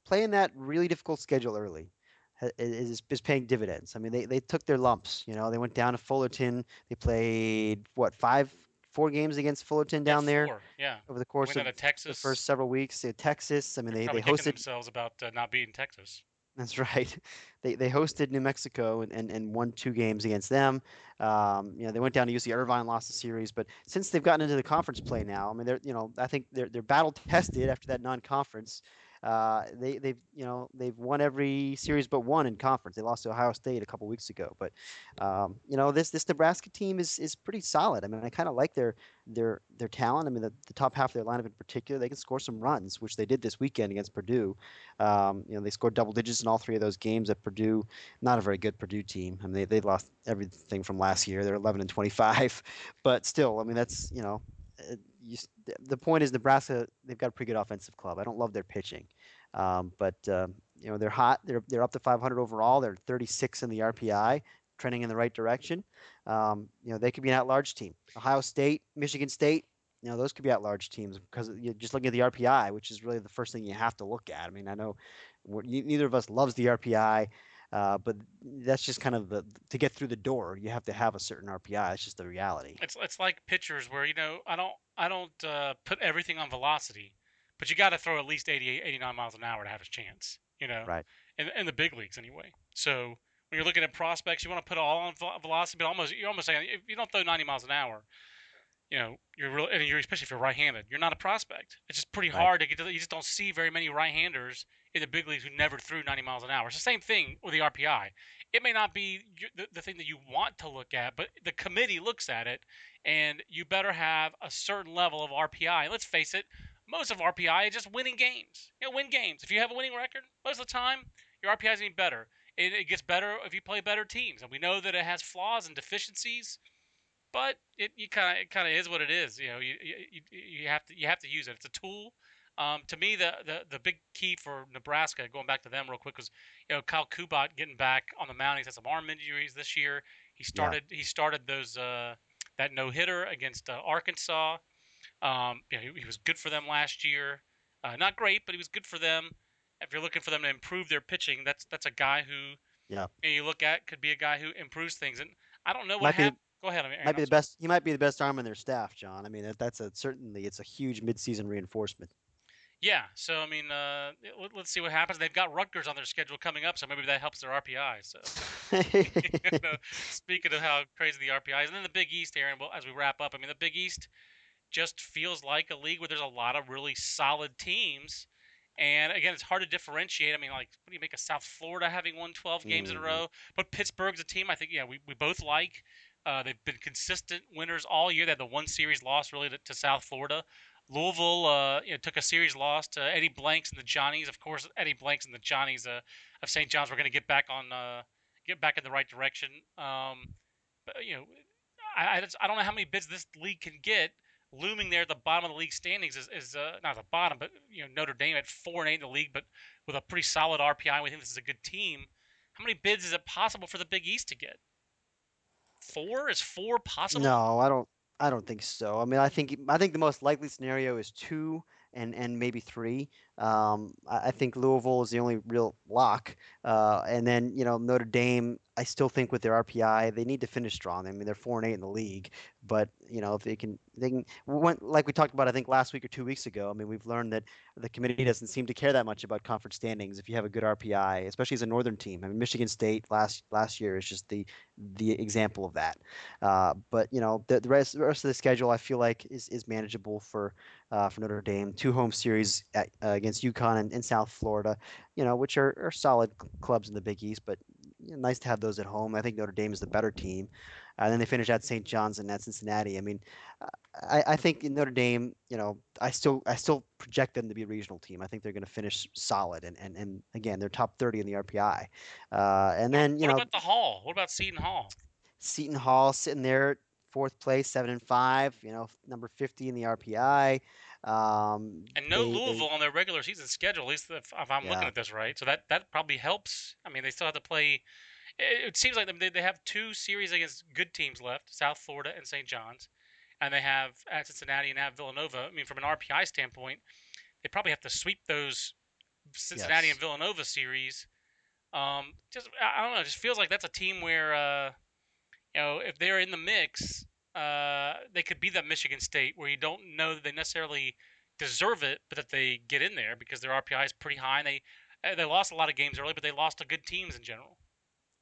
playing that really difficult schedule early is, is paying dividends. I mean, they, they took their lumps. You know, they went down to Fullerton. They played what five, four games against Fullerton down yeah, there. Yeah. Over the course of Texas. the first several weeks, they Texas. I mean, They're they they hosted themselves about uh, not beating Texas. That's right. They they hosted New Mexico and, and, and won two games against them. Um, you know, they went down to UC Irvine, lost the series, but since they've gotten into the conference play now, I mean, they're you know, I think they're they're battle tested after that non-conference. Uh, they they've you know they've won every series but one in conference. They lost to Ohio State a couple weeks ago, but um, you know this this Nebraska team is is pretty solid. I mean, I kind of like their their their talent. I mean, the, the top half of their lineup in particular, they can score some runs, which they did this weekend against Purdue. Um, you know, they scored double digits in all three of those games at Purdue. Not a very good Purdue team. I mean, they they lost everything from last year. They're 11 and 25, but still, I mean, that's you know you, the point is Nebraska they've got a pretty good offensive club. I don't love their pitching, um, but uh, you know they're hot. They're they're up to 500 overall. They're 36 in the RPI, trending in the right direction. Um, you know they could be an at-large team. Ohio State, Michigan State, you know those could be at-large teams because you're just looking at the RPI, which is really the first thing you have to look at. I mean, I know neither of us loves the RPI. Uh, but that's just kind of the to get through the door. You have to have a certain RPI. It's just the reality. It's it's like pitchers where you know I don't I don't uh, put everything on velocity, but you got to throw at least 88, 89 miles an hour to have a chance. You know, right? In, in the big leagues anyway. So when you're looking at prospects, you want to put all on velocity, but almost you're almost saying if you don't throw 90 miles an hour, you know, you're real, and you're especially if you're right-handed, you're not a prospect. It's just pretty right. hard to get to. You just don't see very many right-handers in the big leagues who never threw 90 miles an hour. It's the same thing with the RPI. It may not be the, the thing that you want to look at, but the committee looks at it, and you better have a certain level of RPI. Let's face it, most of RPI is just winning games. You know, win games. If you have a winning record, most of the time, your RPI is getting better. It, it gets better if you play better teams, and we know that it has flaws and deficiencies but it you kind of kind of is what it is. You know, you, you you have to you have to use it. It's a tool. Um, to me, the, the the big key for Nebraska, going back to them real quick, was you know Kyle Kubat getting back on the mound. He's had some arm injuries this year. He started yeah. he started those uh, that no hitter against uh, Arkansas. Um, you know, he, he, was good for them last year. Uh, not great, but he was good for them. If you're looking for them to improve their pitching, that's that's a guy who yeah you, know, you look at could be a guy who improves things. And I don't know what happened. Go ahead. Aaron, might be the best. He might be the best arm in their staff, John. I mean, that's a certainly it's a huge midseason reinforcement. Yeah, so I mean, uh, let's see what happens. They've got Rutgers on their schedule coming up, so maybe that helps their RPI. So, you know, speaking of how crazy the RPI is, and then the Big East, Aaron. Well, as we wrap up, I mean, the Big East just feels like a league where there's a lot of really solid teams. And again, it's hard to differentiate. I mean, like, what do you make of South Florida having won 12 games mm-hmm. in a mm-hmm. row? But Pittsburgh's a team I think, yeah, we, we both like. Uh, they've been consistent winners all year. They had the one series loss really to, to South Florida. Louisville uh, you know, took a series loss to Eddie Blanks and the Johnnies. Of course, Eddie Blanks and the Johnnies uh, of St. John's were going to get back on uh, get back in the right direction. Um, but, you know, I, I, just, I don't know how many bids this league can get. Looming there at the bottom of the league standings is, is uh, not the bottom, but you know Notre Dame at four and eight in the league, but with a pretty solid RPI. We think this is a good team. How many bids is it possible for the Big East to get? Four is four possible? No, I don't. I don't think so. I mean, I think I think the most likely scenario is two and and maybe three. Um, I, I think Louisville is the only real lock, uh, and then you know Notre Dame. I still think with their RPI, they need to finish strong. I mean, they're four and eight in the league, but you know if they can, they can. When, like we talked about, I think last week or two weeks ago. I mean, we've learned that the committee doesn't seem to care that much about conference standings if you have a good RPI, especially as a northern team. I mean, Michigan State last last year is just the the example of that. Uh, but you know, the, the rest the rest of the schedule, I feel like is is manageable for uh, for Notre Dame. Two home series at, uh, against UConn and, and, South Florida, you know, which are, are solid clubs in the Big East, but you know, nice to have those at home. I think Notre Dame is the better team. And uh, then they finish at St. John's and at Cincinnati. I mean, I, I think in Notre Dame, you know, I still I still project them to be a regional team. I think they're going to finish solid, and, and, and again, they're top 30 in the RPI. Uh, and then you what know, what about the Hall? What about Seton Hall? Seton Hall sitting there fourth place, seven and five. You know, number 50 in the RPI. Um, and no they, Louisville they, on their regular season schedule, at least if, if I'm yeah. looking at this right. So that that probably helps. I mean, they still have to play. It, it seems like they, they have two series against good teams left: South Florida and St. John's, and they have at Cincinnati and at Villanova. I mean, from an RPI standpoint, they probably have to sweep those Cincinnati yes. and Villanova series. Um, just I don't know. It just feels like that's a team where, uh, you know, if they're in the mix, uh, they could be that Michigan State where you don't know that they necessarily deserve it, but that they get in there because their RPI is pretty high. And they uh, they lost a lot of games early, but they lost to good teams in general.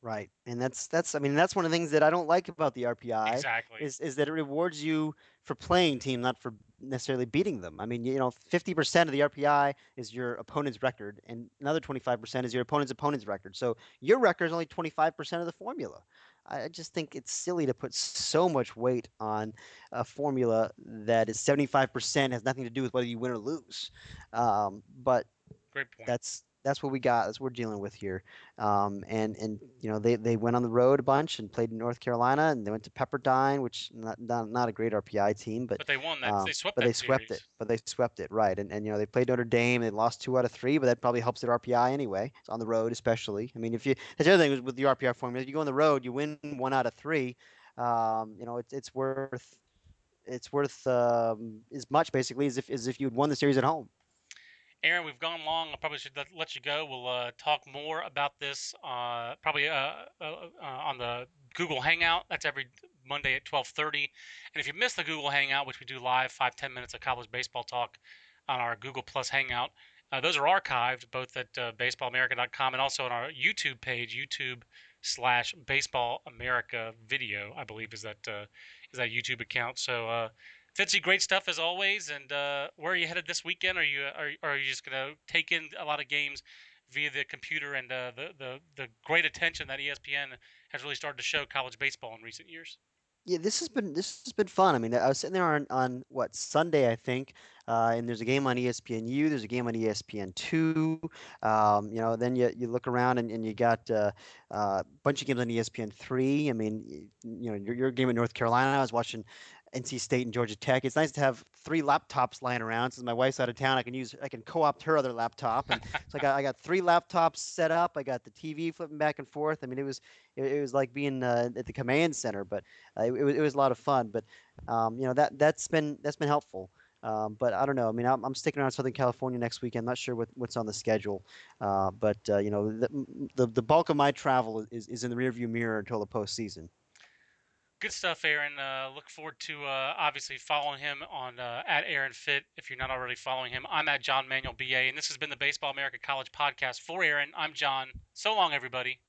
Right, and that's that's I mean that's one of the things that I don't like about the RPI. Exactly. Is is that it rewards you for playing team, not for necessarily beating them. I mean, you know, 50% of the RPI is your opponent's record, and another 25% is your opponent's opponent's record. So your record is only 25% of the formula. I just think it's silly to put so much weight on a formula that is 75% has nothing to do with whether you win or lose. Um, but Great point. that's that's what we got. That's what we're dealing with here. Um, and and you know they, they went on the road a bunch and played in North Carolina and they went to Pepperdine, which not not, not a great RPI team, but but they won that. Um, they swept but they swept series. it. But they swept it right. And and you know they played Notre Dame. They lost two out of three, but that probably helps their RPI anyway. It's on the road, especially. I mean, if you that's the other thing with the RPI formula. If you go on the road, you win one out of three. Um, you know, it's it's worth it's worth um, as much basically as if as if you'd won the series at home. Aaron, we've gone long. I probably should let you go. We'll uh, talk more about this uh, probably uh, uh, uh, on the Google Hangout. That's every Monday at 12:30. And if you missed the Google Hangout, which we do live, five ten minutes of college baseball talk on our Google Plus Hangout, uh, those are archived both at baseballamerica.com and also on our YouTube page, YouTube slash Baseball America Video. I believe is that is that YouTube account. So Fitzy, great stuff as always. And uh, where are you headed this weekend? Are you are, are you just going to take in a lot of games via the computer and uh, the, the the great attention that ESPN has really started to show college baseball in recent years? Yeah, this has been this has been fun. I mean, I was sitting there on, on what Sunday, I think, uh, and there's a game on ESPNU. There's a game on ESPN two. Um, you know, then you, you look around and, and you got uh, uh, a bunch of games on ESPN three. I mean, you know, your, your game in North Carolina. I was watching NC State and Georgia Tech. It's nice to have three laptops lying around. Since my wife's out of town, I can use I can co-opt her other laptop. And so I got I got three laptops set up. I got the TV flipping back and forth. I mean, it was it, it was like being uh, at the command center, but uh, it, it, was a lot of fun. But um, you know that that's been that's been helpful. Um, but I don't know. I mean, I'm, I'm, sticking around Southern California next week. I'm not sure what, what's on the schedule. Uh, but uh, you know, the, the, the bulk of my travel is, is in the rearview mirror until the postseason. Good stuff, Aaron. Uh, look forward to uh, obviously following him on uh, at Aaron Fitt if you're not already following him. I'm at John Manuel BA, and this has been the Baseball America College podcast for Aaron. I'm John. So long, everybody.